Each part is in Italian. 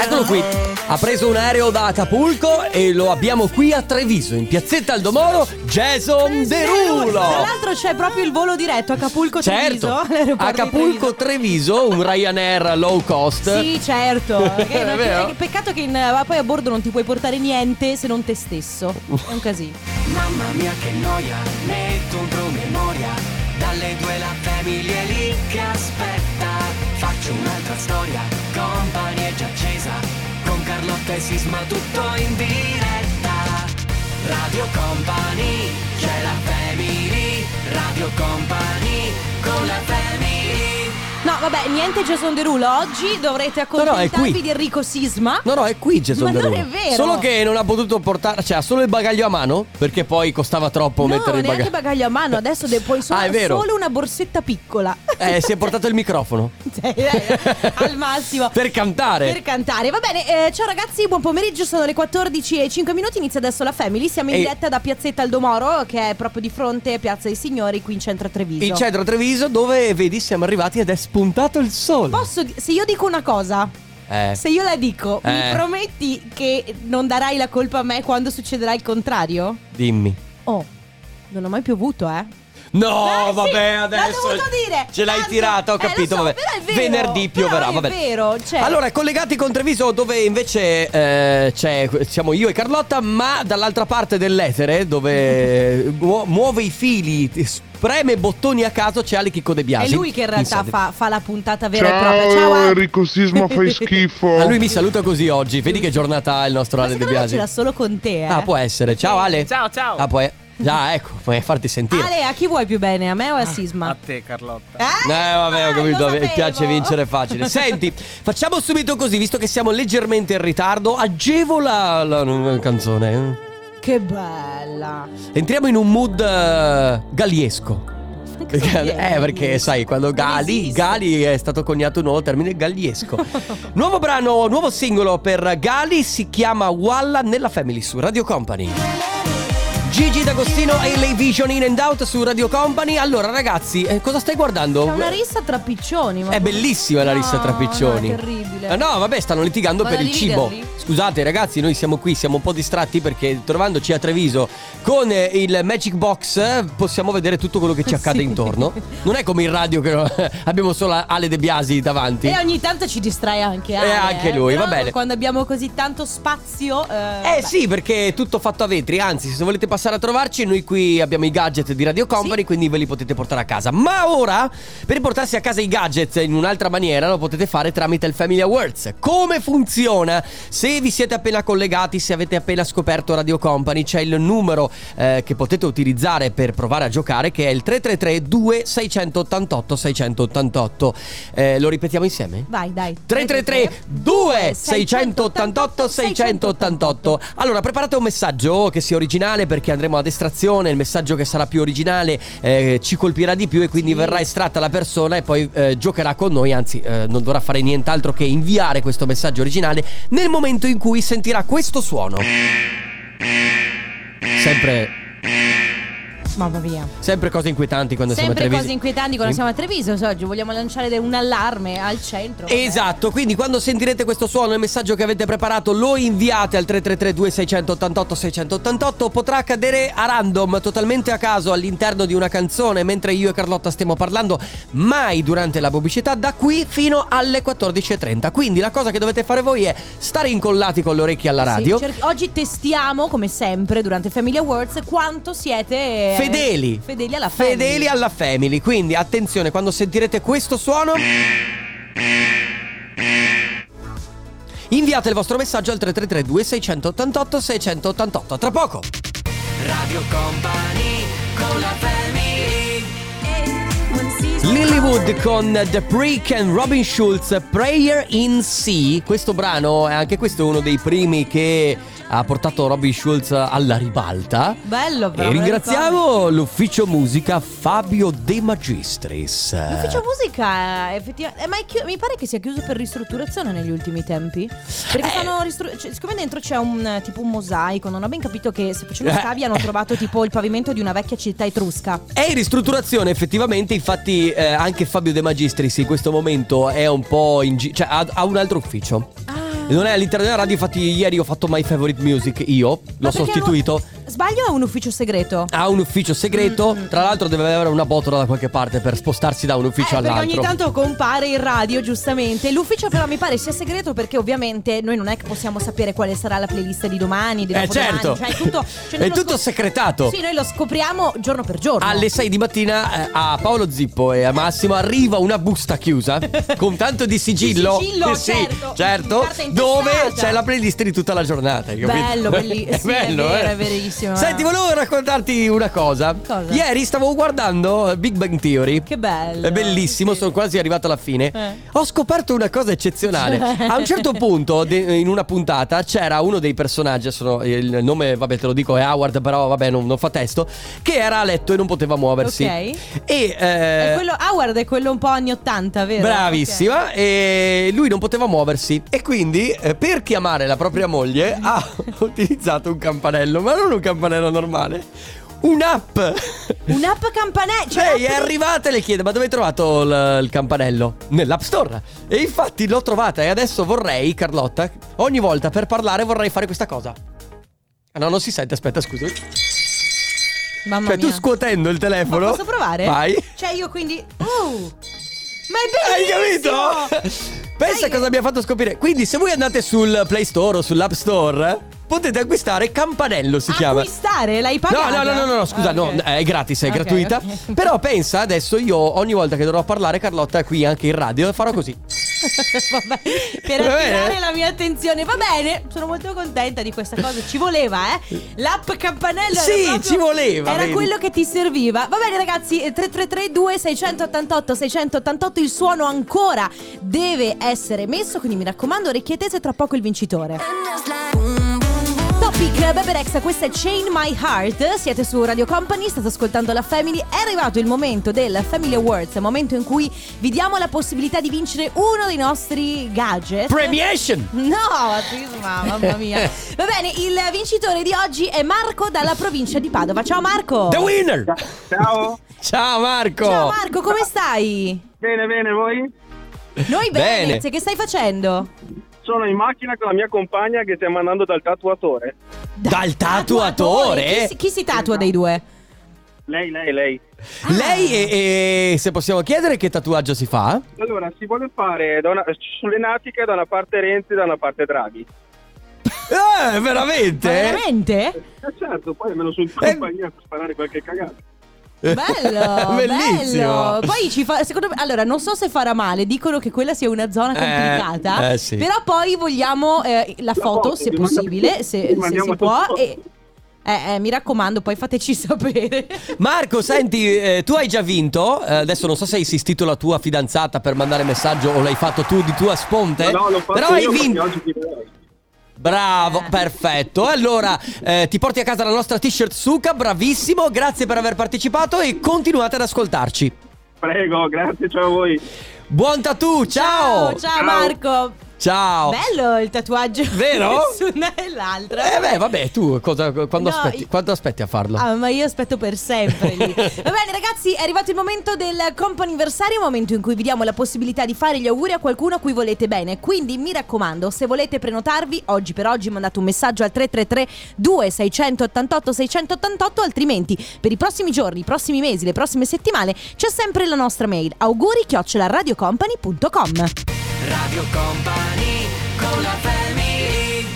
Eccolo qui. Ha preso un aereo da Acapulco e lo abbiamo qui a Treviso, in piazzetta Aldomoro, Jason Tra Derulo. l'altro c'è proprio il volo diretto Acapulco Certo, Treviso. all'aeroporto di Acapulco Treviso, un Ryanair low cost. Sì, certo. Che non- È vero? che- peccato che in- ma poi a bordo non ti puoi portare niente se non te stesso. È un casino. Mamma mia che noia, metto un promemoria Dalle due la famiglia lì che aspetta Faccio un'altra storia, company è già accesa. Con Carlotta e Sisma tutto in diretta. Radio Company, c'è la family. Radio Company, con la family No, vabbè, niente Jason Derulo. Oggi dovrete no, accontentarvi di Enrico Sisma. No, no, è qui Jason Ma non Derulo. è vero. Solo che non ha potuto portare, cioè ha solo il bagaglio a mano, perché poi costava troppo No, mettere il neanche bagaglio. bagaglio a mano, adesso de- puoi solo, Ah, solo una borsetta piccola. Eh, si è portato il microfono Cioè, eh, al massimo. per cantare. Per cantare, va bene. eh, ciao ragazzi, buon pomeriggio. Sono le 14 e 5 minuti. Inizia adesso la Family. Siamo in E- diretta da Piazzetta Aldomoro, che è proprio di fronte a Piazza dei Signori, qui in centro Treviso. Il centro Treviso dove vedi siamo arrivati ed è spuntato il sole. Posso, se io dico una cosa, Eh. se io la dico, mi Eh. prometti che non darai la colpa a me quando succederà il contrario? Dimmi. Oh, non ho mai piovuto, eh. No, Eh, vabbè, sì, adesso. L'ho dovuto dire. Ce l'hai Tanto- tirata, ho eh, capito, so, vabbè. è Venerdì pioverà, è vabbè. vero, cioè- Allora, collegati con Treviso, dove invece eh, c'è, siamo io e Carlotta, ma dall'altra parte dell'etere, dove mu- muove i fili, ti spreme bottoni a caso, c'è Ale Chicco De È Biasi. lui che in realtà fa, fa la puntata vera e propria. Ciao, Ciao Ale. Enrico Sisma, fai schifo. Ah, lui mi saluta così oggi. Vedi che giornata ha il nostro Ma Ale De secondo me ce Biasi. l'ha solo con te, eh. Ah, può essere. Ciao Ale. Ciao, ciao. Ah, puoi. Già, ecco, puoi farti sentire. Ale, a chi vuoi più bene? A me o a Sisma? A te, Carlotta. Eh, Eh vabbè ho capito, lo mi piace vincere facile Senti, facciamo subito così, visto che siamo leggermente in ritardo Agevola la, la canzone Che bella. Entriamo in un mood eh, galliesco dire? eh, perché sai, quando Gali. Gali è stato coniato un nuovo termine galliesco. nuovo brano, nuovo singolo per Gali si chiama Walla nella Family su Radio Company. Gigi D'Agostino e Lay Vision in and out su Radio Company. Allora, ragazzi, eh, cosa stai guardando? C'è una rissa tra piccioni. Ma È bellissima la rissa No, tra piccioni. No, è terribile. Ah, no, vabbè, stanno litigando Vado per il cibo. Scusate, ragazzi, noi siamo qui, siamo un po' distratti perché trovandoci a Treviso con eh, il Magic Box eh, possiamo vedere tutto quello che ci accade Sì. intorno. Non è come in radio che abbiamo solo Ale De Biasi davanti. E ogni tanto ci distrae anche Ale. E anche eh. lui, Però va bene. Quando abbiamo così tanto spazio. Eh, Eh sì, perché è tutto fatto a vetri, anzi se volete passare a trovarci noi qui abbiamo i gadget di Radio Company, Sì. quindi ve li potete portare a casa. Ma ora, per portarsi a casa i gadget in un'altra maniera, lo potete fare tramite il Family Awards. Come funziona? Se vi siete appena collegati, se avete appena scoperto Radio Company, c'è il numero eh, che potete utilizzare per provare a giocare che è il 333 2688 688. Eh, lo ripetiamo insieme? Vai, dai. 333 2 688 688 Allora preparate un messaggio che sia originale perché andremo ad estrazione Il messaggio che sarà più originale eh, ci colpirà di più E quindi Sì. verrà estratta la persona e poi eh, giocherà con noi Anzi eh, non dovrà fare nient'altro che inviare questo messaggio originale Nel momento in cui sentirà questo suono Sempre, Mamma mia. sempre cose inquietanti quando Sempre siamo a Treviso cose inquietanti quando siamo a Treviso. so, Oggi vogliamo lanciare un allarme al centro. Esatto, quindi quando sentirete questo suono, il messaggio che avete preparato lo inviate al 333 688 688 potrà accadere a random, totalmente a caso all'interno di una canzone mentre io e Carlotta stiamo parlando, mai durante la pubblicità da qui fino alle 14.30. Quindi la cosa che dovete fare voi è stare incollati con le orecchie alla Sì, radio. cerchi- oggi testiamo, come sempre, durante Family Awards, quanto siete eh, Fedeli. Fedeli alla family. Fedeli alla family, quindi attenzione quando sentirete questo suono Inviate il vostro messaggio al 3332 688 688 Tra poco. Radio Company, con la family. Lilywood con The Preak and Robin Schulz Prayer in Sea. Questo brano è anche questo è uno dei primi che ha portato Robin Schulz alla ribalta Bello, però. E ringraziamo l'ufficio musica Fabio De Magistris. L'ufficio musica, effettivamente. ma è chi- mi pare che sia chiuso per ristrutturazione negli ultimi tempi. Perché Eh. stanno ristru- cioè, siccome dentro c'è un eh, tipo un mosaico, non ho ben capito che se facendo Eh. scavi hanno trovato tipo il pavimento di una vecchia città etrusca. È in ristrutturazione effettivamente, infatti eh, anche Fabio De Magistris in questo momento è un po' in gi- cioè ha, ha un altro ufficio. Ah. Non è all'interno della radio, infatti ieri ho fatto My Favorite Music io, l'ho sostituito. non- Sbaglio è un ufficio segreto? Ha un ufficio segreto, Mm, mm, tra l'altro deve avere una botola da qualche parte per spostarsi da un ufficio Eh, perché all'altro. ogni tanto compare in radio, giustamente. L'ufficio però mi pare sia segreto perché ovviamente noi non è che possiamo sapere quale sarà la playlist di domani, di Eh dopodomani. certo, Cioè, è tutto, cioè, è tutto scop- secretato. Sì, noi lo scopriamo giorno per giorno. Alle 6 di mattina eh, a Paolo Zippo e a Massimo arriva una busta chiusa con tanto di sigillo. Di sigillo, Eh sì, certo. certo, dove c'è la playlist di tutta la giornata. capito? Bello, bellissimo. È Sì, bello, è vero, eh. è verissimo. Senti, volevo raccontarti una cosa. Cosa? Ieri stavo guardando Big Bang Theory. Che bello. È bellissimo, Sì. sono quasi arrivato alla fine. Eh. Ho scoperto una cosa eccezionale. A un certo punto, de- in una puntata, c'era uno dei personaggi. adesso il nome, vabbè, te lo dico, è Howard, però vabbè, non, non fa testo. Che era a letto e non poteva muoversi. Ok. E. Eh, quello, Howard è quello un po' anni 80, vero? Bravissima, e lui non poteva muoversi e quindi eh, per chiamare la propria moglie ha utilizzato un campanello, ma non un campanello normale, un'app. Un'app campanello. Cioè Lei è arrivata e le chiede: Ma dove hai trovato il, il campanello? Nell'App Store. E infatti l'ho trovata. E adesso vorrei, Carlotta, ogni volta per parlare vorrei fare questa cosa. Ah, no, non si sente. Aspetta, scusami. Mamma Cioè, tu mia. scuotendo il telefono. Ma posso provare? Vai. Cioè io quindi... Oh! Ma è Hai bellissimo! capito? Pensa Sai- cosa abbiamo fatto scoprire. Quindi, se voi andate sul Play Store o sull'App Store, potete acquistare Campanello. Si chiama. Acquistare? L'hai No, pagata? no, no, no, no, scusa, no, è gratis, è gratuita. Però pensa, adesso io ogni volta che dovrò parlare, Carlotta è qui anche in radio, farò così. Vabbè, per Va attirare bene? la mia attenzione. Va bene, sono molto contenta di questa cosa. Ci voleva, eh? L'app campanello era Sì, proprio- ci voleva, Era vedi. quello che ti serviva. Va bene, ragazzi, eh, 333 2688 688 il suono ancora deve essere messo, quindi mi raccomando, orecchie tese tra poco il vincitore. Topic Beberex, questa è Chain My Heart. Siete su Radio Company, state ascoltando la Family. È arrivato il momento del Family Awards, momento in cui vi diamo la possibilità di vincere uno dei nostri gadget. Premiation! No, Sisma, mamma mia. Va bene, il vincitore di oggi è Marco dalla provincia di Padova. Ciao Marco. The winner! Ciao, Ciao Marco! Ciao Marco, come stai? bene bene voi? Noi bene, Bene. Che stai facendo? Sono in macchina con la mia compagna che stiamo andando dal tatuatore. Dal tatuatore? Chi si, chi si tatua dei due? Lei, lei, lei. Ah. Lei e, e se possiamo chiedere che tatuaggio si fa? Allora, si vuole fare, da una, ci sono le natiche da una parte Renzi e da una parte Draghi. Eh, veramente? Ma veramente? Eh certo, poi almeno sono in Eh. compagnia per sparare qualche cagata. Bello, Bellissimo. bello. Poi ci fa, secondo me, allora non so se farà male, dicono che quella sia una zona Eh, complicata. eh, sì. Però poi vogliamo eh, la, foto, foto, se possibile, se, se si può. E, eh, eh, mi raccomando, poi fateci sapere. Marco, senti, eh, tu hai già vinto. eh, adesso non so se hai assistito la tua fidanzata per mandare messaggio o l'hai fatto tu di tua sponte. No, l'ho fatto Però hai io perché vinto. Bravo, Eh. perfetto. Allora, eh, ti porti a casa la nostra t-shirt Suka, bravissimo. Grazie per aver partecipato e continuate ad ascoltarci. Prego, grazie, ciao a voi. Buon tattoo, ciao! ciao, Ciao. Marco. Ciao! Bello il tatuaggio. Vero? Su una e l'altra. Eh beh, vabbè, tu cosa- quando, No, aspetti, io- quando aspetti a farlo? Ah, ma io aspetto per sempre lì. Va bene, ragazzi, è arrivato il momento del comp'anniversario, momento in cui vi diamo la possibilità di fare gli auguri a qualcuno a cui volete bene. Quindi mi raccomando, se volete prenotarvi, oggi per oggi mandate un messaggio al 333 2688 688, altrimenti per i prossimi giorni, i prossimi mesi, le prossime settimane c'è sempre la nostra mail auguri radiocompany.com. Radio Company con la family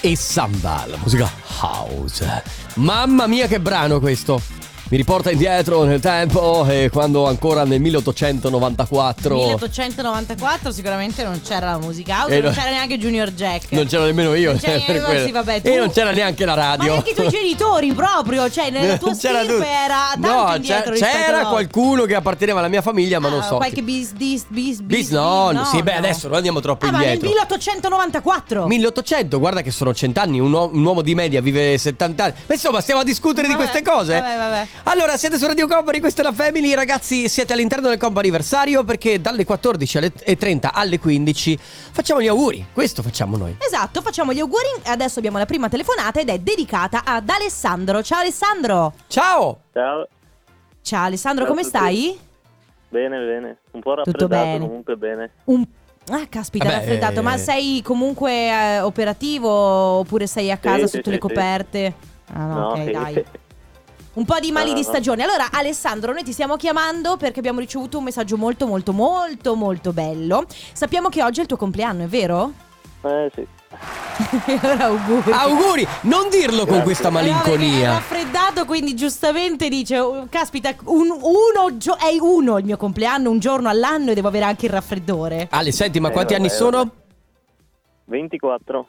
E Samba, la musica house. Mamma mia che brano questo! Mi riporta indietro nel tempo e quando ancora nel 1894 1894 sicuramente non c'era la musica house, Eh, non no. c'era neanche Junior Jack. non c'era nemmeno io. Non c'era quello. sì, vabbè, tu- E non c'era neanche la Ma radio. neanche i tuoi genitori proprio, cioè nella tua Non c'era stirpe tu- era tanto No, indietro c'era a noi. qualcuno che apparteneva alla mia famiglia, ma non Ah, so. Qualche chi. bis, bis, bis, Bis no, sì, beh, adesso non andiamo troppo Ah, ma nel indietro. 1894 1800, guarda che sono cent'anni, un, un uomo di media vive 70 anni. Ma insomma, stiamo a discutere di Vabbè, queste cose. vabbè, vabbè. Allora, siete su Radio Company, questa è la Family, ragazzi, siete all'interno del comp'anniversario perché dalle 14 alle- e 30 alle 15 facciamo gli auguri, questo facciamo noi. Esatto, facciamo gli auguri. Adesso abbiamo la prima telefonata ed è dedicata ad Alessandro. Ciao Alessandro. Ciao! Ciao, Ciao Alessandro, Ciao come stai? bene, bene. Un po' Tutto raffreddato, bene. comunque bene. Un Ah, caspita, Vabbè, raffreddato. Ma eh. sei comunque eh, operativo oppure sei a casa sì, sotto sì, le sì. coperte? Ah, no, ok, sì. dai. Un po' di mali di no. stagione. Allora, Alessandro, noi ti stiamo chiamando perché abbiamo ricevuto un messaggio molto, molto, molto, molto bello. Sappiamo che oggi è il tuo compleanno, è vero? Eh sì. allora, auguri. Auguri! Non dirlo con Grazie. questa Eh, vabbè, È malinconia. raffreddato, quindi giustamente dice: oh, Caspita, un- uno gio- è uno il mio compleanno, un giorno all'anno e devo avere anche il raffreddore. Ale, senti, ma Eh, quanti vabbè, anni sono? vabbè. 24.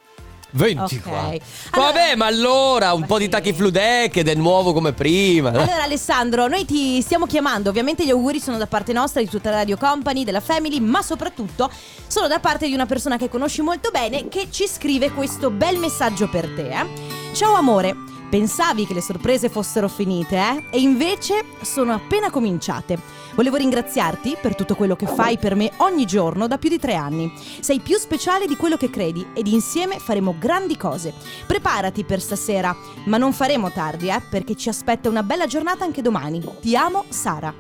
24. Ok. Allora- Vabbè, ma allora un po' di tachifludec ed è nuovo come prima. Allora Alessandro, noi ti stiamo chiamando, ovviamente gli auguri sono da parte nostra, di tutta la Radio Company, della Family, ma soprattutto sono da parte di una persona che conosci molto bene che ci scrive questo bel messaggio per te. eh. Ciao amore, pensavi che le sorprese fossero finite, eh? E invece sono appena cominciate. Volevo ringraziarti per tutto quello che fai per me ogni giorno da più di tre anni. Sei più speciale di quello che credi ed insieme faremo grandi cose. Preparati per stasera, ma non faremo tardi, eh, perché ci aspetta una bella giornata anche domani. Ti amo, Sara.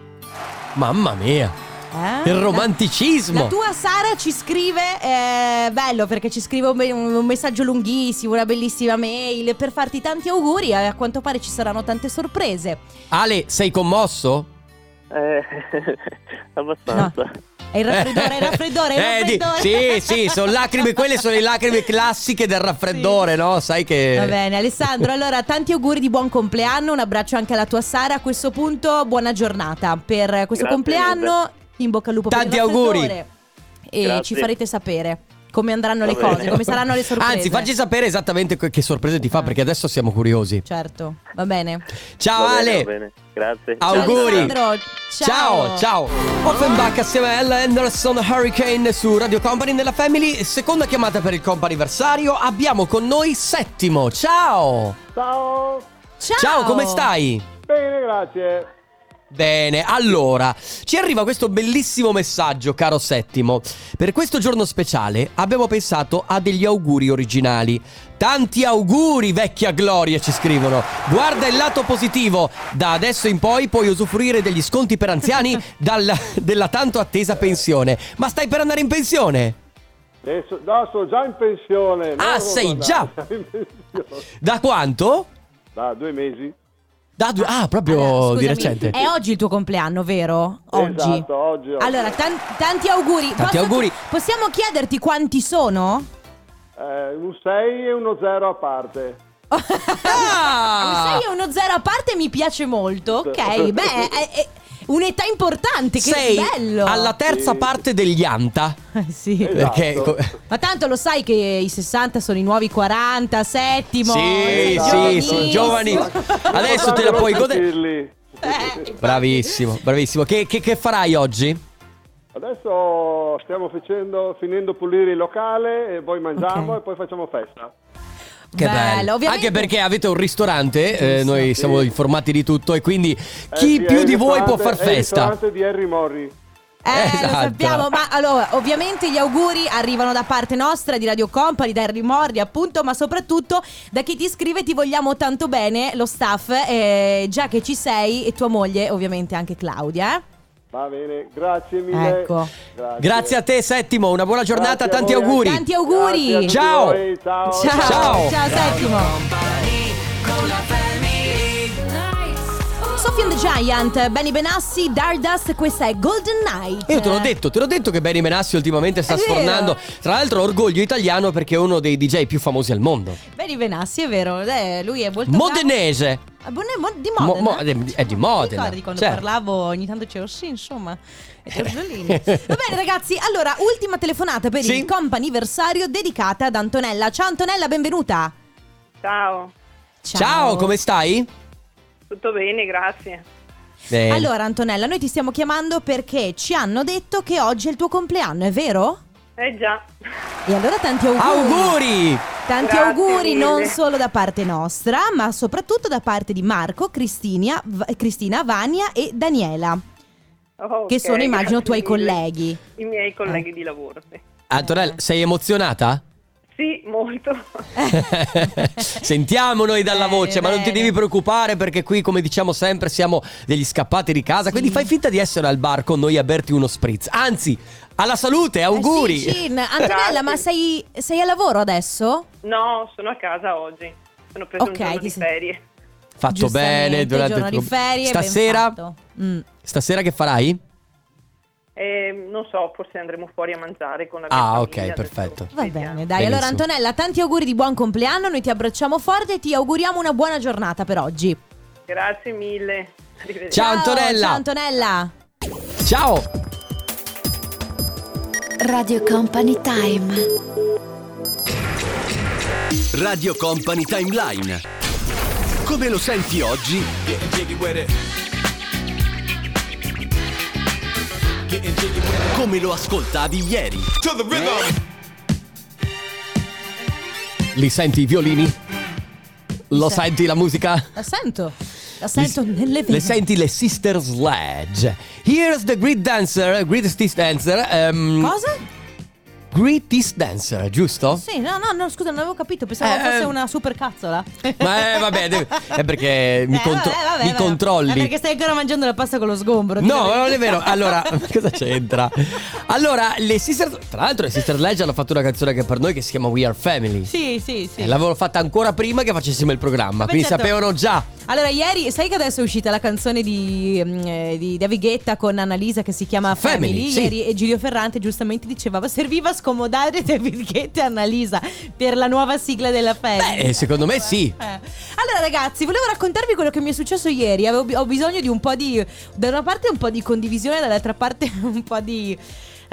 Mamma mia, Eh? il romanticismo. La tua Sara ci scrive, eh, bello perché ci scrive un, un messaggio lunghissimo, una bellissima mail per farti tanti auguri e a quanto pare ci saranno tante sorprese. Ale, sei commosso? Eh, abbastanza. È il raffreddore, è il raffreddore, il Eh, di- raffreddore. sì, sì, sono lacrime, quelle sono le lacrime classiche del raffreddore, no? Sai che... Va bene, Alessandro. Allora, tanti auguri di buon compleanno. Un abbraccio anche alla tua Sara. A questo punto, buona giornata per questo Grazie compleanno. In bocca al lupo Tanti per il auguri. raffreddore. E Grazie. ci farete sapere come andranno le cose, come saranno le sorprese. Anzi, facci sapere esattamente que- che sorprese ti fa, perché adesso siamo curiosi. Certo, va bene. Ciao Va bene, Ale! va bene. Grazie. Auguri. Alessandro. Ciao, ciao. Offenbach assieme a Ella Anderson Hurricane su Radio Company nella Family. Seconda chiamata per il comp'anniversario. Abbiamo con noi Settimo. Ciao. Ciao. Ciao. Ciao, come stai? Bene, grazie. Bene, allora, ci arriva questo bellissimo messaggio, caro Settimo. Per questo giorno speciale abbiamo pensato a degli auguri originali. Tanti auguri, vecchia gloria, ci scrivono. Guarda il lato positivo. Da adesso in poi puoi usufruire degli sconti per anziani dalla- della tanto attesa pensione. Ma stai per andare in pensione? Adesso, no, sono già in pensione. Ah, sei già? Da quanto? Da due mesi. Da due- ah, proprio Allora, di recente. È oggi il tuo compleanno, vero? Oggi. Esatto, oggi, oggi. Allora, tan- tanti auguri. Tanti Posso- auguri. Possiamo chiederti quanti sono? Eh, un 6 e uno 0 a parte. Ah! Un 6 e uno 0 a parte mi piace molto. Ok, beh, è, è un'età importante, che Sei bello. alla terza Sì. parte degli anta. Eh, sì. Esatto. Perché co- Ma tanto lo sai che i 60 sono i nuovi 40, settimo. Sì, sei sì, giovanissimo. sono giovani. Adesso te la puoi godere. Eh, Bravissimo, bravissimo. Che, che- che farai oggi? Adesso stiamo facendo, finendo pulire il locale e poi mangiamo Ok. e poi facciamo festa. Che Bello, ovviamente- Anche perché avete un ristorante, eh, noi siamo informati di tutto e quindi Eh chi sì, più di voi può far è il festa. ristorante di Harry Morri. Eh, Esatto. lo sappiamo, ma allora, ovviamente gli auguri arrivano da parte nostra, di Radio Company, da Harry Morri, appunto, ma soprattutto da chi ti scrive ti vogliamo tanto bene, lo staff, eh, già che ci sei, e tua moglie, ovviamente anche Claudia. Va bene, grazie mille. Ecco. Grazie a te, Settimo. Una buona giornata, Grazie tanti auguri. Tanti auguri. Grazie Ciao. voi, ciao. Ciao, Ciao. ciao Settimo. Sophie and the Giant, Benny Benassi, Dardust, questa è Golden Night. Io te l'ho detto, te l'ho detto che Benny Benassi ultimamente sta È vero. sfornando. Tra l'altro, orgoglio italiano perché è uno dei DJ più famosi al mondo. Benny Benassi, è vero, eh, lui è molto Modenese. bravo. Ah, buon- mo- di Mo- Modena. mo- è- è di Modena, Ricordi quando certo. parlavo ogni tanto dicevo sì, insomma. Va bene ragazzi, allora ultima telefonata per Sì. il comp'anniversario dedicata ad Antonella. Ciao Antonella, benvenuta. Ciao, Ciao, come stai? tutto bene, grazie. Bene. Allora Antonella, noi ti stiamo chiamando perché ci hanno detto che oggi è il tuo compleanno, è vero? Eh già, E allora tanti auguri. Auguri! Tanti Grazie auguri mille. non solo da parte nostra, ma soprattutto da parte di Marco, Cristina, V- Cristina Vania e Daniela, Oh, che sono immagino grazie tuoi mille. colleghi. I miei colleghi di lavoro, sì. Antonella, sei emozionata? Sì, molto. Sentiamo noi dalla Bene, voce, ma non ti bene. devi preoccupare perché qui, come diciamo sempre, siamo degli scappati di casa. Quindi fai finta di essere al bar con noi a berti uno spritz. Anzi, alla salute, auguri. Eh sì, Cin. Antonella, Grazie. ma sei, sei a lavoro adesso? No, sono a casa oggi. Sono preso Ok, un giorno ti di sei- ferie. Fatto Giustamente, bene durante giorno il di ferie, ben Stasera, fatto. Mm. stasera che farai? Eh, non so, forse andremo fuori a mangiare con la mia Ah, famiglia, ok, perfetto. Va vediamo. bene, dai. Allora, Benissimo. Antonella, tanti auguri di buon compleanno. Noi ti abbracciamo forte e ti auguriamo una buona giornata per oggi. Grazie mille. Arrivederci. Ciao, Antonella. Ciao, Antonella. Ciao. Radio Company Time. Radio Company Timeline. Come lo senti oggi? Come lo ascoltavi ieri? Li senti i violini? Lo senti la musica? La sento. La sento Li- nelle vene. Le senti le Sister Sledge. Here's the Great Dancer, Greatest Dancer. ehm, Cosa? Greatest Dancer, giusto? Sì, no, no, no, scusa, non avevo capito. Pensavo Eh, fosse eh. una super cazzola. Ma eh, vabbè, deve- è perché mi, Eh, contro- vabbè, vabbè, mi vabbè. controlli. È perché stai ancora mangiando la pasta con lo sgombro. No, ma non è vero. Allora, cosa c'entra? Allora, le Sister. Tra l'altro, le Sister Sledge hanno fatto una canzone che per noi che si chiama We Are Family. Sì, sì, sì. E l'avevo fatta ancora prima che facessimo il programma. Beh, quindi certo. sapevano già. Allora, ieri, sai che adesso è uscita la canzone di, mm, eh, di David Guetta con Annalisa che si chiama Family? Family, sì. Ieri e Giulio Ferrante giustamente diceva serviva a scomodare David Guetta e Annalisa per la nuova sigla della Family. Beh, secondo me sì. Eh. Allora ragazzi, volevo raccontarvi quello che mi è successo ieri. Avevo ho bisogno di un po' di... Da una parte un po' di condivisione, dall'altra parte un po' di...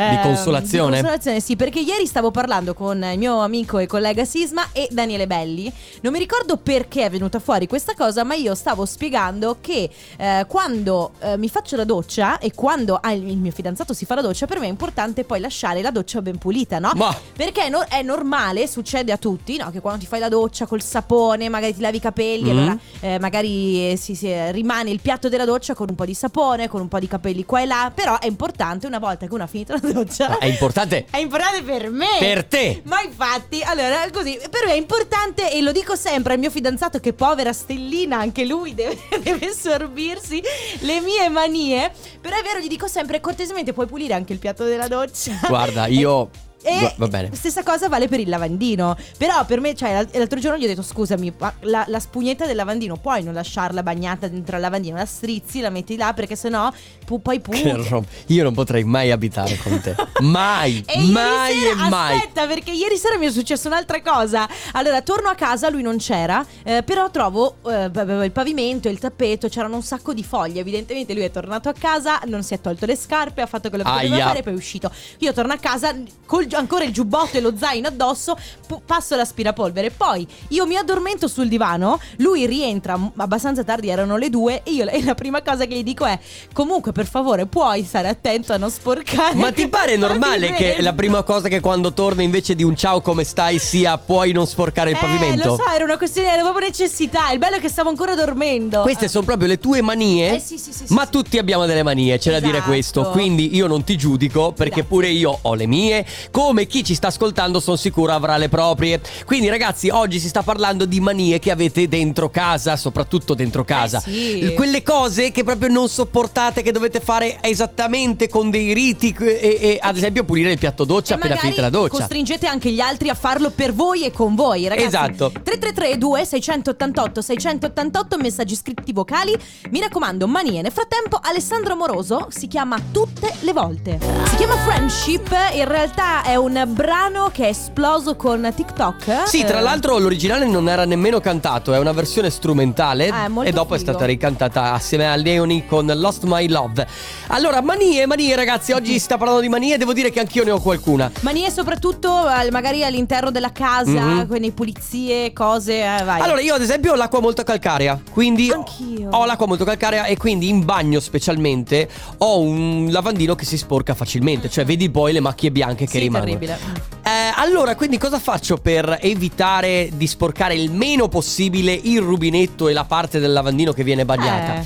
ehm, consolazione? Di consolazione, sì, perché ieri stavo parlando con il mio amico e collega Sisma e Daniele Belli. Non mi ricordo perché è venuta fuori questa cosa, ma io stavo spiegando che eh, quando eh, mi faccio la doccia e quando ah, il mio fidanzato si fa la doccia, per me è importante poi lasciare la doccia ben pulita, no? Ma Perché è, no- è normale, succede a tutti, no? Che quando ti fai la doccia col sapone, magari ti lavi i capelli, Mhm. allora eh, magari eh, si- si- rimane il piatto della doccia con un po' di sapone, con un po' di capelli qua e là. Però è importante una volta che uno ha finito la doccia. Ma è importante È importante per me. per te. Ma infatti, allora, così, per me è importante e lo dico sempre al mio fidanzato che povera stellina, anche lui deve, deve sorbirsi le mie manie. Però è vero, gli dico sempre, cortesemente puoi pulire anche il piatto della doccia. Guarda, io. E Va- va bene. stessa cosa vale per il lavandino. Però per me, cioè, l'al- l'altro giorno gli ho detto: scusami, la, la spugnetta del lavandino puoi non lasciarla bagnata dentro al lavandino, la strizzi, la metti là, perché sennò pu- poi pu. Che ro- Io non potrei mai abitare con te. Mai, E mai sera, e mai. Aspetta, perché ieri sera mi è successa un'altra cosa. Allora, torno a casa, lui non c'era, eh, però trovo eh, il pavimento, il tappeto, c'erano un sacco di foglie. Evidentemente lui è tornato a casa, non si è tolto le scarpe, ha fatto quello che doveva Aia. fare e poi è uscito. Io torno a casa col ancora il giubbotto e lo zaino addosso, pu- passo l'aspirapolvere. Poi io mi addormento sul divano, lui rientra m- abbastanza tardi, erano le due e io e la prima cosa che gli dico è "Comunque, per favore, puoi stare attento a non sporcare". Ma ti pare normale che pavimento?" la prima cosa che quando torna invece di un ciao come stai sia puoi non sporcare il Eh, pavimento? lo so, era una questione, era proprio necessità. Il bello è che stavo ancora dormendo. Queste sono proprio le tue manie. Eh, sì, sì, sì, ma tutti abbiamo delle manie, c'è da dire Esatto. questo. Quindi io non ti giudico perché pure io ho le mie. Come chi ci sta ascoltando, sono sicuro avrà le proprie. Quindi, ragazzi, oggi si sta parlando di manie che avete dentro casa, soprattutto dentro casa. Eh, sì. Quelle cose che proprio non sopportate, che dovete fare esattamente con dei riti. E, e, ad esempio, pulire il piatto doccia E appena finita la doccia. Costringete anche gli altri a farlo per voi e con voi, ragazzi. Esatto. 3332 688 688 messaggi scritti vocali. Mi raccomando, manie. Nel frattempo, Alessandro Moroso si chiama Tutte le volte. Si chiama Friendship. In realtà è un brano che è esploso con TikTok. Sì, tra Eh, l'altro l'originale non era nemmeno cantato, è una versione strumentale Ah, è e dopo è figo. stata ricantata assieme a Leoni con Lost My Love. Allora, manie, manie ragazzi, oggi si sta parlando di manie, devo dire che anch'io ne ho qualcuna. Manie soprattutto eh, magari all'interno della casa, Mhm. quindi pulizie, cose, eh, vai. Allora, io ad esempio ho l'acqua molto calcarea, quindi Anch'io. ho l'acqua molto calcarea e quindi in bagno specialmente ho un lavandino che si sporca facilmente, cioè vedi poi le macchie bianche che Sì, rimangono. Terribile. Eh, allora, quindi cosa faccio per evitare di sporcare il meno possibile il rubinetto e la parte del lavandino che viene bagnata? Eh.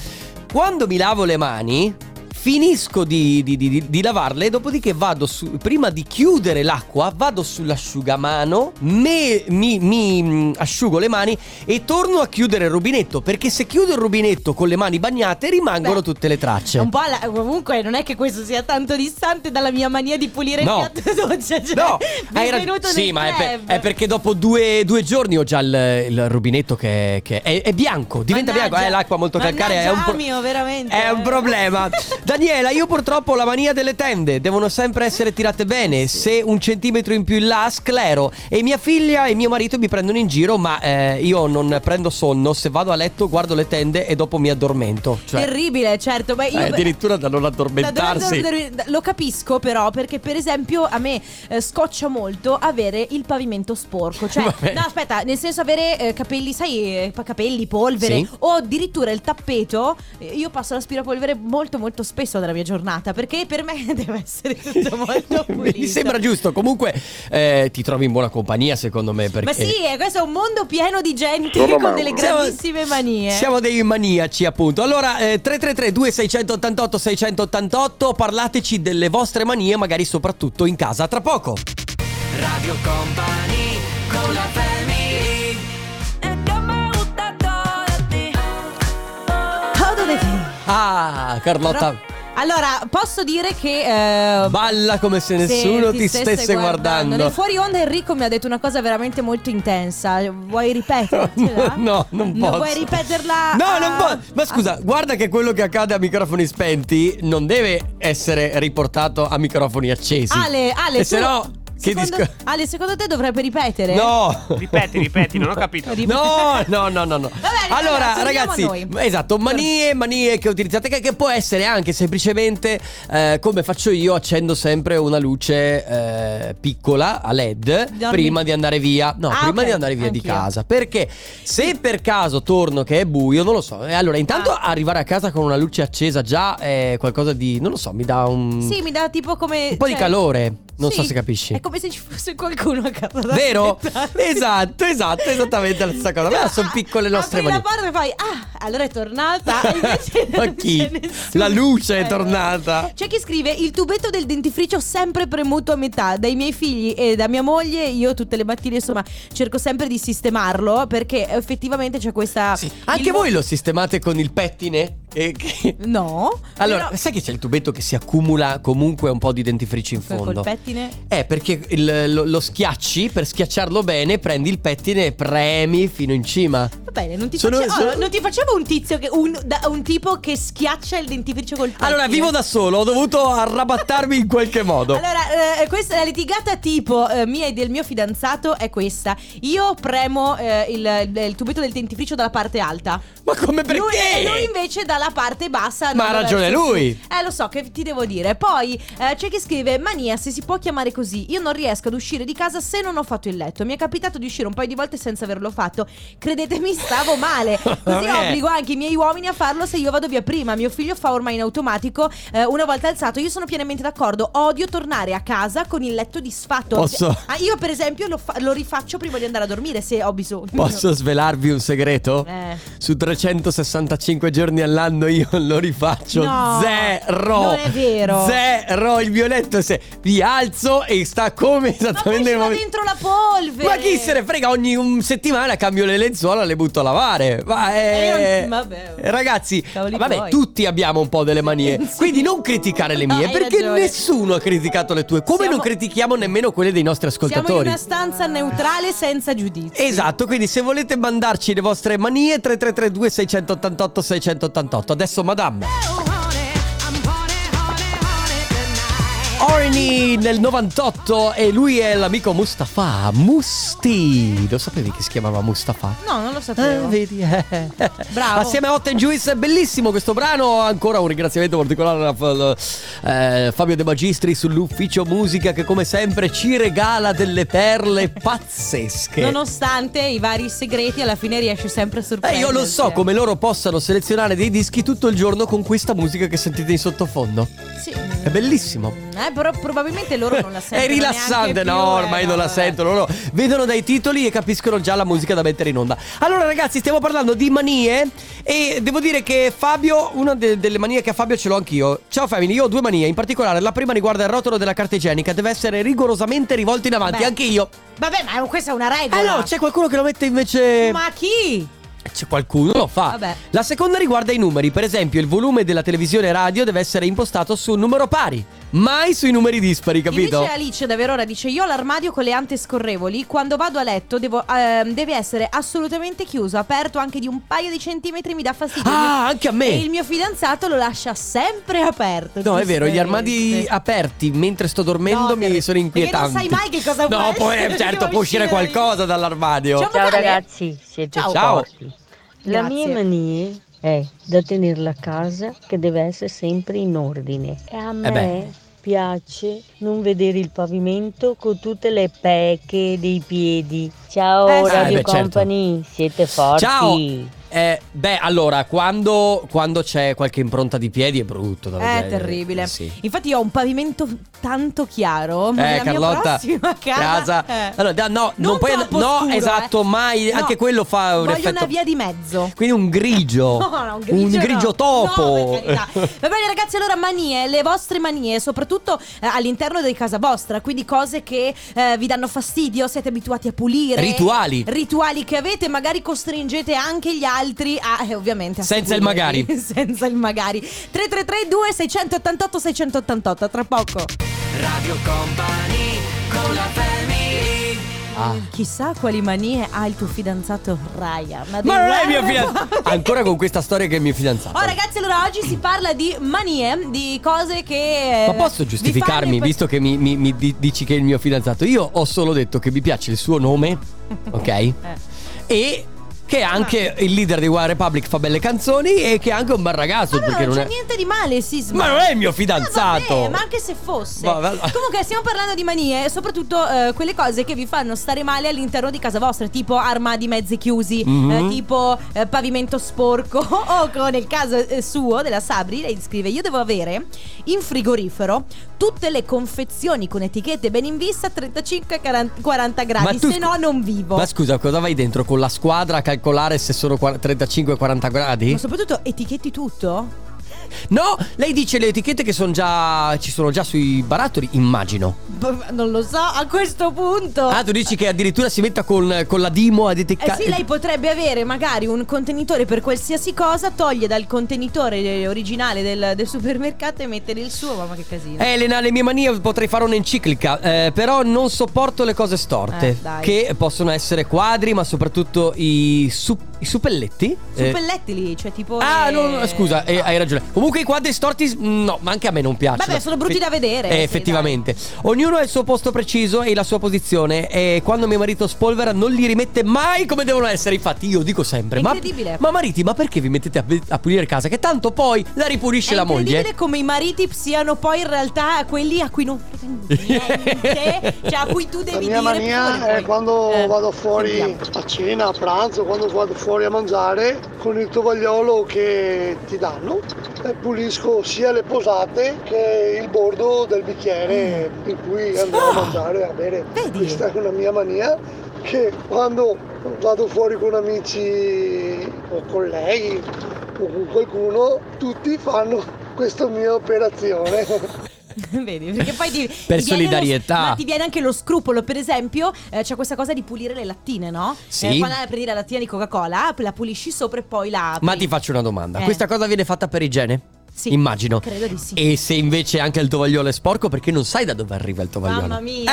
Quando mi lavo le mani, finisco di, di- di- di lavarle, dopodiché vado su, prima di chiudere l'acqua, vado sull'asciugamano, me- mi, mi, mm, asciugo le mani e torno a chiudere il rubinetto, perché se chiudo il rubinetto con le mani bagnate rimangono Beh, tutte le tracce. Un po' alla- comunque non è che questo sia tanto distante dalla mia mania di pulire No. il piatto doccia. Cioè, No, hai ragione. Sì, ma è, per- è perché dopo due, due giorni ho già il, il rubinetto che, che è, è bianco. Diventa Mannaggia. bianco. Eh, l'acqua molto calcarea. È un, Mannaggia, Amio, veramente. è un problema. Daniela, io purtroppo ho la mania delle tende. Devono sempre essere tirate bene. Se un centimetro in più in là, sclero. E mia figlia e mio marito mi prendono in giro. Ma eh, io non prendo sonno. Se vado a letto, guardo le tende e dopo mi addormento. Cioè, Terribile, certo. Ma io eh, addirittura da non Da addormentarsi. dove- dove- Lo capisco però perché per esempio a me eh, scoccia molto avere il pavimento sporco Cioè Vabbè. no aspetta nel senso avere eh, capelli sai eh, capelli polvere Sì. O addirittura il tappeto eh, Io passo l'aspirapolvere molto molto spesso nella mia giornata Perché per me deve essere tutto molto pulito Mi sembra giusto. Comunque eh, ti trovi in buona compagnia, secondo me. Perché Ma sì, eh, questo è un mondo pieno di gente Sono con delle grandissime manie Siamo dei maniaci, appunto. Allora, eh, 333 2688 688 parlateci delle vostre manie, magari soprattutto in casa. Tra poco. Radio Company con la family How do they feel? Ah, Carlotta, Allora, posso dire che eh, balla come se nessuno Se ti, stesse guardando. Nel fuori onda Enrico mi ha detto una cosa veramente molto intensa. Vuoi ripeterla? No, non posso. vuoi ripeterla? No, a- non posso. Ma scusa, guarda che quello che accade a microfoni spenti non deve essere riportato a microfoni accesi. Ale, Ale, E se no, che secondo, disco. Ale, secondo te dovrebbe ripetere? No! Ripeti, ripeti, non ho capito. No, no, no, no, no. bene, allora, ragazzi, esatto, manie, manie che utilizzate, che, che può essere anche semplicemente eh, come faccio io, accendo sempre una luce eh, piccola a LED Dormi- prima di andare via. No, Ah, prima ok, di andare via di anch'io. casa. Perché se per caso torno che è buio, non lo so. eh, allora, intanto Ah. arrivare a casa con una luce accesa già è qualcosa di, non lo so, mi dà un, Sì, mi dà tipo come. un po' di cioè- calore. Non so Sì, se capisci. È come se ci fosse qualcuno a casa da Vero? Esatto, esatto, esattamente la stessa cosa. Ma sono piccole le nostre manie. la e fai Ah, allora è tornata Invece Ma chi? La luce è Eh, tornata. C'è chi scrive Il tubetto del dentifricio sempre premuto a metà Dai miei figli e da mia moglie Io tutte le mattine insomma cerco sempre di sistemarlo Perché effettivamente c'è questa Sì. Anche il- voi lo sistemate con il pettine? E che- No Allora, Però- sai che c'è il tubetto che si accumula comunque un po' di dentifricio in Col fondo? pettine Eh, perché il- lo, lo schiacci, per schiacciarlo bene, prendi il pettine e premi fino in cima. Bene, non ti, Sono- face- oh, sono- non ti facevo un tizio che un, da- un tipo che schiaccia il dentifricio col pettine Allora, vivo da solo, ho dovuto arrabattarmi in qualche modo. Allora, eh, questa la litigata tipo eh, mia e del mio fidanzato è questa. Io premo eh, il, il tubetto del dentifricio dalla parte alta. Ma come perché? Lui, e lui invece dalla parte bassa. Ma ha ragione verso lui. Eh, lo so, che ti devo dire. Poi eh, c'è chi scrive: Mania, se si può chiamare così. Io non riesco ad uscire di casa se non ho fatto il letto. Mi è capitato di uscire un paio di volte senza averlo fatto. Credetemi, stavo male. Così Vabbè. obbligo anche i miei uomini a farlo se io vado via prima. Mio figlio fa ormai in automatico. eh, una volta alzato, io sono pienamente d'accordo. Odio tornare a casa con il letto disfatto. Posso- Ah, io, per esempio, lo, fa- lo rifaccio prima di andare a dormire se ho bisogno. Posso svelarvi un segreto? Eh. Su 365 giorni all'anno io lo rifaccio No, zero. non è vero. Zero. Il mio letto se vi alzo e sta come Ma poi esattamente va momento. dentro la polvere. Ma chi se ne frega? Ogni settimana cambio le lenzuola, le butto a lavare. Ma Eh, eh, non- vabbè. Ragazzi, Cavoli vabbè, tuoi. tutti abbiamo un po' delle manie. Sì. Quindi non criticare le No, mie, hai perché ragione. nessuno ha criticato le tue. Come Siamo- non critichiamo nemmeno quelle dei nostri Siamo in ascoltatori. una stanza neutrale senza giudizio. Esatto, quindi se volete mandarci le vostre manie 3332 688 688. Adesso Madame. Nel 98 e lui è l'amico Mustafa. Musti. Lo sapevi che si chiamava Mustafa? No, non lo Eh, sapevo. vedi, eh. Bravo. Assieme a Hot and Juice, bellissimo questo brano. Ancora un ringraziamento particolare a eh, Fabio De Magistri sull'ufficio musica che, come sempre, ci regala delle perle pazzesche. Nonostante i vari segreti, alla fine riesce sempre a Eh, sorprendere. io lo so come loro possano selezionare dei dischi tutto il giorno con questa musica che sentite in sottofondo. Sì. È bellissimo. Eh, però probabilmente loro non la sentono. È rilassante, no, più, eh, ormai no, non la vabbè. sentono. Loro vedono dai titoli e capiscono già la musica da mettere in onda. Allora, ragazzi, stiamo parlando di manie. E devo dire che Fabio, una de- delle manie che a Fabio ce l'ho anch'io. Ciao Family, io ho due manie. In particolare, la prima riguarda il rotolo della carta igienica. Deve essere rigorosamente rivolto in avanti. Beh. Anche io. Vabbè, ma questa è una regola. Eh no, c'è qualcuno che lo mette invece. Ma chi? C'è qualcuno lo fa. Vabbè. La seconda riguarda i numeri. Per esempio, il volume della televisione radio deve essere impostato su un numero pari, mai sui numeri dispari, capito? Invece Alice da Verona dice io ho l'armadio con le ante scorrevoli quando vado a letto devo, ehm, deve essere assolutamente chiuso aperto anche di un paio di centimetri mi dà fastidio Ah, anche a me. e il mio fidanzato lo lascia sempre aperto No, è vero, gli armadi aperti mentre sto dormendo No, mi per- sono perché inquietanti. non sai mai che cosa può No, poi essere, certo può uscire qualcosa dall'armadio. Ciao, Ciao ragazzi, siete Ciao. Ciao. La mia mania è da tenere la casa che deve essere sempre in ordine. E a me Eh piace non vedere il pavimento con tutte le pecche dei piedi. Ciao Eh. Radio Eh, beh, certo. Company, siete forti. Ciao. Eh, beh, allora, quando, quando c'è qualche impronta di piedi è brutto da È vedere. terribile. Sì. Infatti io ho un pavimento tanto chiaro. ma Eh, Carlotta, prossima casa. eh. Allora, no, non, Non puoi. No, scuro, esatto, eh. mai. No, Anche quello fa un Voglio effetto. una via di mezzo. Quindi un grigio. No, no, un grigio, no. topo. No. Va bene ragazzi, allora manie, le vostre manie, soprattutto eh, all'interno di casa vostra, quindi cose che eh, vi danno fastidio, siete abituati a pulire. Rituali. Rituali che avete, magari costringete anche gli altri a, eh, ovviamente, a Senza il magari. Senza il magari. 333 2688 688 tra poco. Radio Company con la family Ah. Chissà quali manie ha il tuo fidanzato Ryan. Ma non è il mio fidanzato. Ancora con questa storia che è il mio fidanzato. Oh ragazzi, allora oggi si parla di manie, di cose che... Ma posso giustificarmi, fanno visto che mi, mi- mi di- dici che è il mio fidanzato? Io ho solo detto che mi piace il suo nome, ok? Eh. E che è anche il leader di One Republic, fa belle canzoni e che è anche un bel ragazzo. Allora, perché non non c'è è... niente di male, Sisma. Ma non è il mio Ah, fidanzato! vabbè, ma anche se fosse. Va- va- Comunque stiamo parlando di manie, soprattutto eh, quelle cose che vi fanno stare male all'interno di casa vostra, tipo armadi mezzi chiusi, Mhm. eh, tipo eh, pavimento sporco o con nel caso eh, suo della Sabri, lei scrive "Io devo avere in frigorifero tutte le confezioni con etichette ben in vista 35-40 gradi, tu se no non vivo". Ma scusa, cosa vai dentro con la squadra a calcolare se sono qua- 35-40 gradi? Ma soprattutto etichetti tutto? No, lei dice le etichette che sono già. ci sono già sui barattoli, immagino. B- Non lo so, a questo punto. Ah, tu dici che addirittura si metta con, con la Dimo ad Eh etichettare. sì, lei potrebbe avere magari un contenitore per qualsiasi cosa, toglie dal contenitore eh, originale del, del supermercato e mettere il suo. Mamma che casino. Eh, Elena, le mie manie potrei fare un'enciclica, eh, però non sopporto le cose storte, Eh, che possono essere quadri, ma soprattutto i, su- i suppelletti. Su Eh, pelletti lì, cioè tipo. Ah, le- no, no, scusa, eh, hai ragione. Comunque i quadri storti, s- no, ma anche a me non piacciono. Vabbè, sono brutti Fe- da vedere, Eh, sì, effettivamente. Ognuno ha il suo posto preciso e la sua posizione. E quando mio marito spolvera, non li rimette mai come devono essere. Infatti, io dico sempre: È ma, incredibile. ma mariti, ma perché vi mettete a, a pulire casa? Che tanto poi la ripulisce È la moglie. incredibile come i mariti siano poi in realtà quelli a cui non frega niente, cioè a cui tu La devi mia dire. mania poi- è quando Eh, vado fuori sentiamo. a cena, a pranzo, quando vado fuori a mangiare, con il tovagliolo che ti danno, e pulisco sia le posate che il bordo del bicchiere in cui andrò a mangiare a bere. Vedi? Questa è una mia mania che quando vado fuori con amici o colleghi o con qualcuno, tutti fanno questa mia operazione. Vedi, perché poi ti, Per ti viene lo- solidarietà. ma ti viene anche lo scrupolo, per esempio, eh, c'è questa cosa di pulire le lattine, no? Sì. Eh, quando prendi la lattina di Coca-Cola, la pulisci sopra e poi la apri. Ma ti faccio una domanda: Eh. questa cosa viene fatta per igiene? Sì, Immagino. credo di sì. E se invece anche il tovagliolo è sporco, perché non sai da dove arriva il tovagliolo? Mamma mia.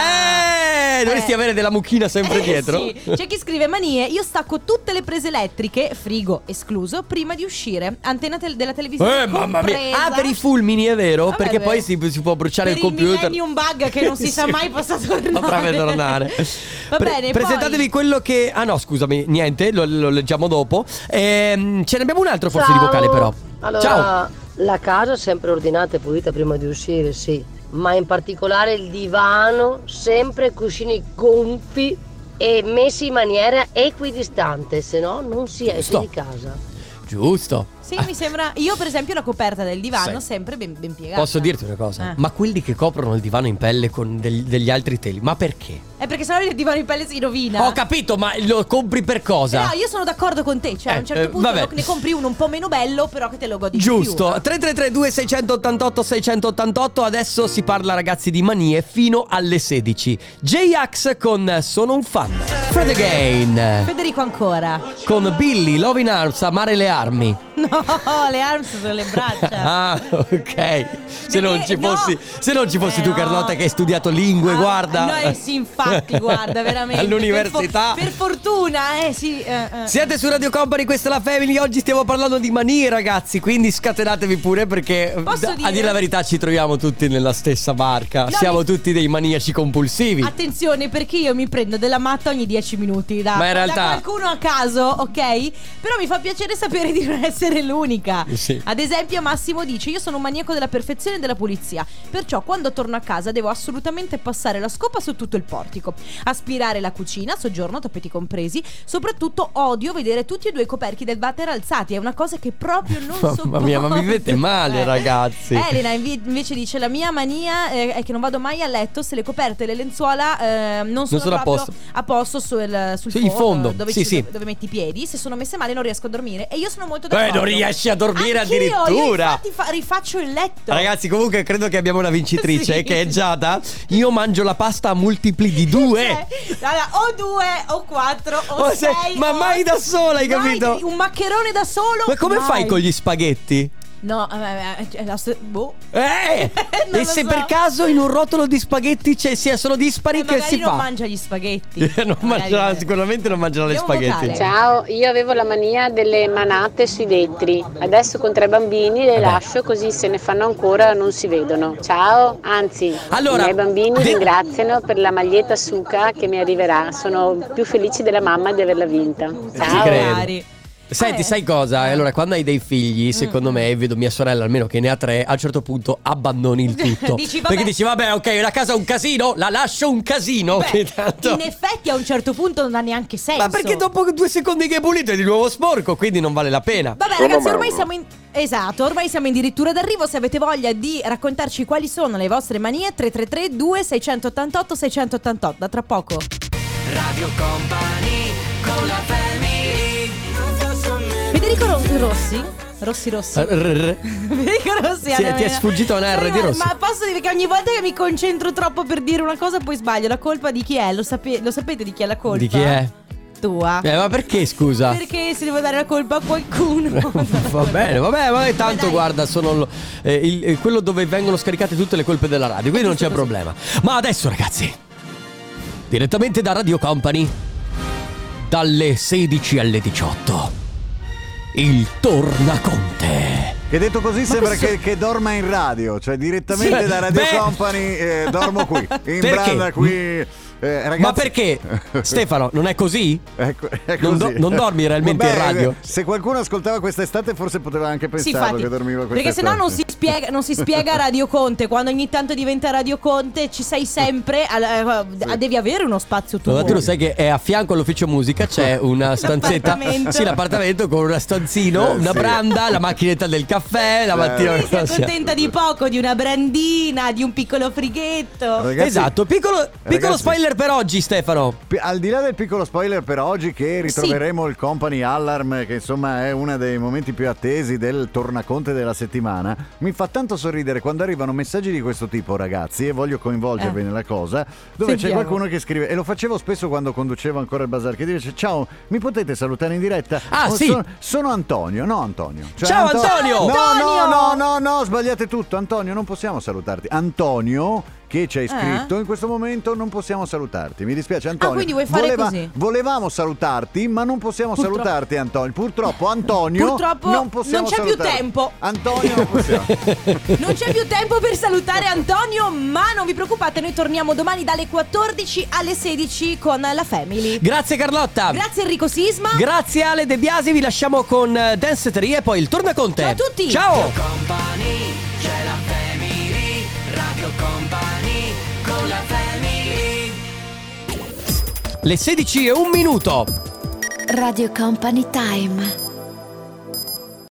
Eh, dovresti Eh. avere della mucchina sempre Eh, dietro. sì. C'è chi scrive manie, io stacco tutte le prese elettriche, frigo escluso, prima di uscire. Antenna tel- della televisione Eh, mamma mia. Ah, per i fulmini è vero? Vabbè, perché beh. poi si, si può bruciare Per il computer. millennium bug che non si sa mai possa tornare. Potrebbe tornare. Va bene, poi- Presentatevi quello che. Ah, no, scusami, niente, lo, lo leggiamo dopo. Ehm, ce ne abbiamo un altro forse di Ciao. vocale, però. Allora, Ciao. La casa sempre ordinata e pulita prima di uscire, sì. Ma in particolare il divano, sempre cuscini gonfi e messi in maniera equidistante, se no non si esce di casa. Giusto. Sì, mi sembra. Io, per esempio, la coperta del divano Sì. sempre ben, ben piegata. Posso dirti una cosa? Eh. Ma quelli che coprono il divano in pelle con del- degli altri teli, ma perché? È perché sennò il divano in pelle si rovina. Ho capito, ma lo compri per cosa? No, io sono d'accordo con te. Cioè, a un Eh, certo eh, punto vabbè. ne compri uno un po' meno bello, però che te lo godi di Giusto, più. 3332 688 688 adesso si parla ragazzi di manie fino alle 16. J-Ax con Sono un fan. Fred Again Federico ancora. con Billy, Love in Arms, Amare le armi. No, le arms sono le braccia. Ah, ok. Se non ci no. fossi, se non ci fossi Eh, tu no. Carlotta che hai studiato lingue, guarda. No, eh, sì, infatti, guarda, veramente. All'università. Per, fo- per fortuna, eh, sì. eh, eh. Siete su Radio Company, questa è la Family. Oggi stiamo parlando di manie, ragazzi. Quindi scatenatevi pure perché a dire- dire la verità ci troviamo tutti nella stessa barca. No, Siamo mi- tutti dei maniaci compulsivi. Attenzione perché io mi prendo della matta ogni 10 minuti da, Ma in realtà- da qualcuno a caso, ok? Però mi fa piacere sapere di non essere l'unica. Sì. Ad esempio Massimo dice io sono un maniaco della perfezione e della pulizia, perciò quando torno a casa devo assolutamente passare la scopa su tutto il portico, aspirare la cucina, soggiorno, tappeti compresi, soprattutto odio vedere tutti e due i coperchi del water alzati, è una cosa che proprio non Mamma sopporto. mia, ma mi vivete male, Eh. ragazzi. Elena invece dice la mia mania eh, è che non vado mai a letto se le coperte e le lenzuola eh, non sono, sono a posto. a posto sul, sul Sì, in fondo, dove, sì, ci- sì. dove metti i piedi. Se sono messe male non riesco a dormire e io sono molto Eh, d'accordo. non riesci a dormire Anch'io, Io addirittura. infatti fa- rifaccio il letto. Ragazzi, comunque credo che abbiamo una vincitrice eh, che è Giada. Io mangio la pasta a multipli di due. Cioè, allora, o due o quattro o Oh, se- sei ma o- mai da sola, hai Mai- capito? Un maccherone da solo Ma come mai. fai con gli spaghetti? No, eh, eh, la st- boh. Eh! Non e lo se so. per caso in un rotolo di spaghetti c'è, sia sono dispari Eh, che magari si non fa? mangia gli spaghetti. non Magari- mangerà, sicuramente non mangerà le spaghetti. vocale. Ciao, io avevo la mania delle manate sui vetri. Adesso con tre bambini le lascio così se ne fanno ancora non si vedono. Ciao, anzi, Allora, i miei bambini de- ringraziano per la maglietta Suka che mi arriverà. Sono più felici della mamma di averla vinta. Ci Ciao. credo. Magari. Senti, Eh. sai cosa? Allora, quando hai dei figli, secondo me, vedo mia sorella almeno che ne ha tre, a un certo punto abbandoni il tutto. Dici, vabbè. Perché dici, vabbè, ok, la casa è un casino, la lascio un casino. Beh, che tanto- in effetti a un certo punto non ha neanche senso. Ma perché dopo due secondi che è pulito è di nuovo sporco, quindi non vale la pena. Vabbè Sono ragazzi ormai siamo in Esatto, ormai siamo addirittura d'arrivo Se avete voglia di raccontarci quali sono le vostre manie 333 2688 688 Da tra poco Radio Company con la family Federico Ro- Rossi Rossi Rossi r- Federico Rossi Sì, ti è sfuggito un R di Rossi. Ma posso dire che ogni volta che mi concentro troppo per dire una cosa Poi sbaglio La colpa di chi è? Lo, sape- lo sapete di chi è la colpa? Di chi è? Tua Eh, ma perché scusa? Perché si deve dare la colpa a qualcuno Va bene, vabbè, ma tanto dai. guarda, sono lo- eh, il- eh, quello dove vengono scaricate tutte le colpe della radio, quindi non c'è problema. Ma adesso, ragazzi, direttamente da Radio Company, dalle 16 alle 18, il Tornaconte. Che detto così sembra questo- che, che dorma in radio, cioè direttamente Sì, da Radio beh. Company eh, dormo qui, in Perché? branda qui. Eh, ragazzi- Ma perché? Stefano, non è così? Ecco, è Non così. do- non dormi realmente in Vabbè, radio? Se qualcuno ascoltava quest'estate forse poteva anche Sì, pensarlo infatti, che dormiva perché quest'estate. sennò non si spiega, non si spiega Radio Conte. Quando ogni tanto diventa Radio Conte, ci sei sempre. al- eh, Devi avere uno spazio tuo. Ma tu lo sai che è a fianco all'ufficio musica c'è una stanzetta. L'appartamento. Sì, l'appartamento con una stanzino, Eh, una sì. branda, la macchinetta del caffè, la Eh. mattina. Sì, si accontenta di poco, di una brandina, di un piccolo frighetto. Ragazzi- esatto, piccolo, piccolo Ragazzi- spoiler per oggi, Stefano. Al di là del piccolo spoiler per oggi che ritroveremo il Company Alarm che insomma è uno dei momenti più attesi del tornaconte della settimana, mi fa tanto sorridere quando arrivano messaggi di questo tipo ragazzi e voglio coinvolgervi Eh. nella cosa dove c'è Sentiamo. qualcuno che scrive e lo facevo spesso quando conducevo ancora il bazar che dice ciao mi potete salutare in diretta? Ah, Oh, sì. sono, sono Antonio, no Antonio. Cioè, Ciao, Anto- Antonio! No, Antonio! no, no, no, no, sbagliate tutto. Antonio, non possiamo salutarti. Antonio che ci hai Eh? scritto in questo momento non possiamo salutarti. Mi dispiace Antonio. Ah, quindi vuoi fare Voleva- così? Volevamo salutarti, ma non possiamo Purtroppo- salutarti Antonio. Purtroppo Antonio Purtroppo non possiamo non c'è più salutarti. tempo. Antonio non possiamo. Non c'è più tempo per salutare Antonio, ma non vi preoccupate, noi torniamo domani dalle 14 alle 16 con la Family. Grazie Carlotta. Grazie Enrico Sisma. Grazie Ale De Biasi, vi lasciamo con eh, Danceteria e poi il Tornaconte. Ciao a tutti. Ciao. Company c'è la family Radio Company con Le 16 e un minuto. Radio Company Time.